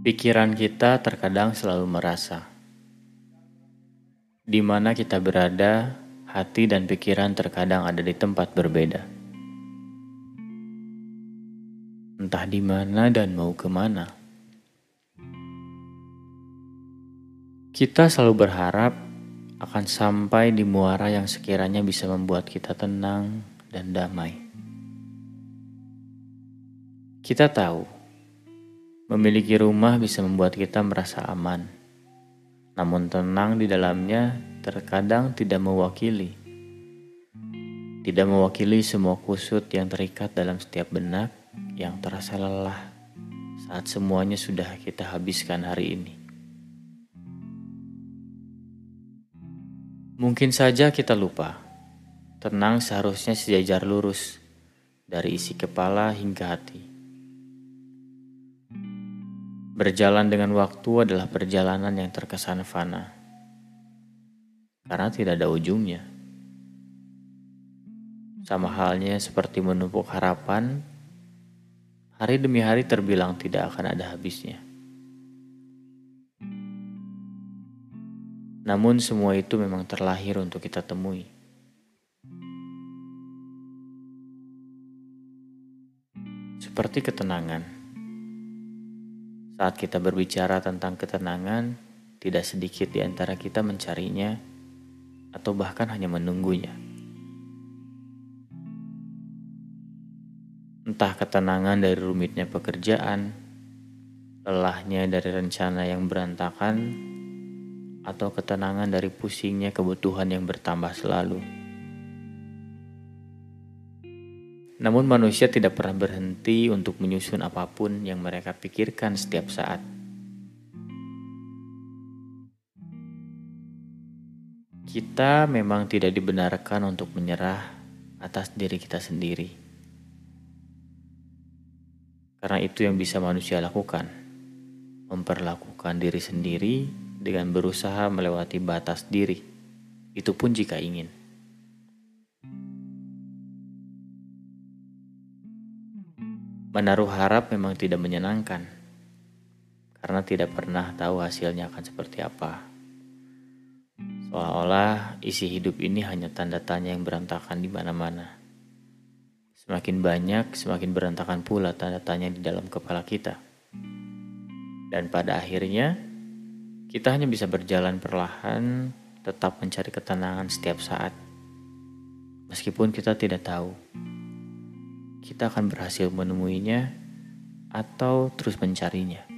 Pikiran kita terkadang selalu merasa, di mana kita berada, hati dan pikiran terkadang ada di tempat berbeda. Entah di mana dan mau ke mana. Kita selalu berharap akan sampai di muara yang sekiranya bisa membuat kita tenang dan damai. Kita tahu Memiliki rumah bisa membuat kita merasa aman, namun tenang di dalamnya terkadang tidak mewakili. Tidak mewakili semua kusut yang terikat dalam setiap benak yang terasa lelah saat semuanya sudah kita habiskan hari ini. Mungkin saja kita lupa, tenang seharusnya sejajar lurus dari isi kepala hingga hati. Berjalan dengan waktu adalah perjalanan yang terkesan fana, karena tidak ada ujungnya. Sama halnya seperti menumpuk harapan, hari demi hari terbilang tidak akan ada habisnya. Namun, semua itu memang terlahir untuk kita temui. Seperti ketenangan saat kita berbicara tentang ketenangan, tidak sedikit di antara kita mencarinya atau bahkan hanya menunggunya. Entah ketenangan dari rumitnya pekerjaan, lelahnya dari rencana yang berantakan, atau ketenangan dari pusingnya kebutuhan yang bertambah selalu. Namun manusia tidak pernah berhenti untuk menyusun apa pun yang mereka pikirkan setiap saat. Kita memang tidak dibenarkan untuk menyerah atas diri kita sendiri. Karena itu yang bisa manusia lakukan. Memperlakukan diri sendiri dengan berusaha melewati batas diri. Itu pun jika ingin. Menaruh harap memang tidak menyenangkan, karena tidak pernah tahu hasilnya akan seperti apa. Seolah-olah isi hidup ini hanya tanda tanya yang berantakan di mana-mana. Semakin banyak, semakin berantakan pula tanda tanya di dalam kepala kita. Dan pada akhirnya, kita hanya bisa berjalan perlahan, tetap mencari ketenangan setiap saat. Meskipun kita tidak tahu kita akan berhasil menemuinya atau terus mencarinya.